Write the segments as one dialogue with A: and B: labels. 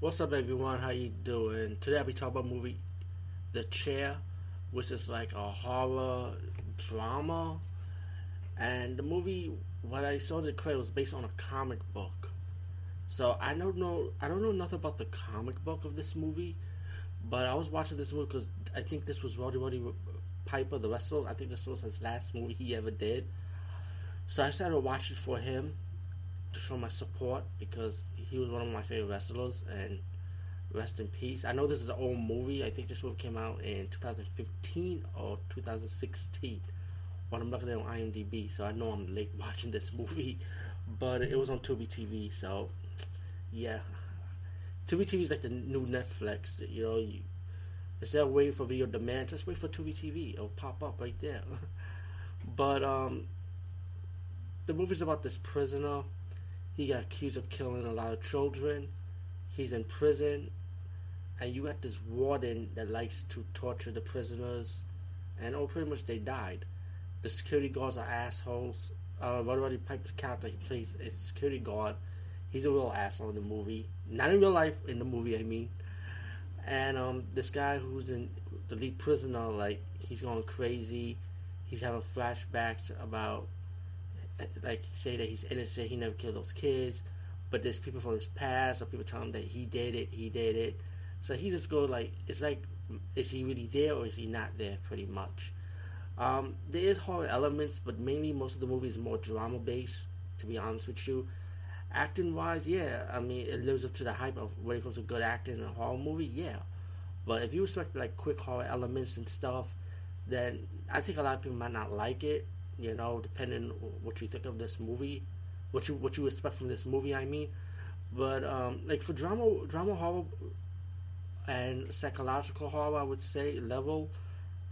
A: What's up, everyone? How you doing? Today I'll be talking about movie The Chair, which is like a horror drama. And the movie, what I saw the trailer was based on a comic book. So I don't know, I don't know nothing about the comic book of this movie, but I was watching this movie because I think this was Roddy Roddy Piper, the wrestler. I think this was his last movie he ever did. So I started watching for him to show my support because he was one of my favorite wrestlers and rest in peace. I know this is an old movie. I think this movie came out in 2015 or 2016. But I'm looking at on IMDb, so I know I'm late watching this movie. But it was on Tubi TV, so yeah. Tubi TV is like the new Netflix. You know, you, instead of waiting for video demand, just wait for Tubi TV. It'll pop up right there. but um, the movie's about this prisoner he got accused of killing a lot of children. He's in prison. And you got this warden that likes to torture the prisoners. And oh, pretty much they died. The security guards are assholes. Uh, Roddy Piper's character, he plays a security guard. He's a real asshole in the movie. Not in real life, in the movie, I mean. And um, this guy who's in the lead prisoner, like, he's going crazy. He's having flashbacks about like say that he's innocent, he never killed those kids, but there's people from his past or people tell him that he did it, he did it. So he just go like it's like is he really there or is he not there pretty much. Um, there is horror elements, but mainly most of the movie is more drama based, to be honest with you. Acting wise, yeah, I mean it lives up to the hype of when it comes to good acting in a horror movie, yeah. But if you expect like quick horror elements and stuff, then I think a lot of people might not like it you know, depending what you think of this movie, what you what you expect from this movie. I mean, but um, like for drama, drama horror and psychological horror, I would say level,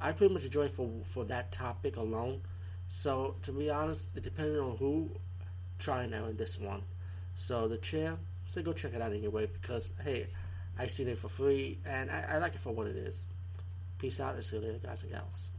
A: I pretty much enjoy for for that topic alone. So to be honest, it depends on who trying out in this one. So the chair, so go check it out anyway because hey, I seen it for free and I, I like it for what it is. Peace out and see you later, guys and gals.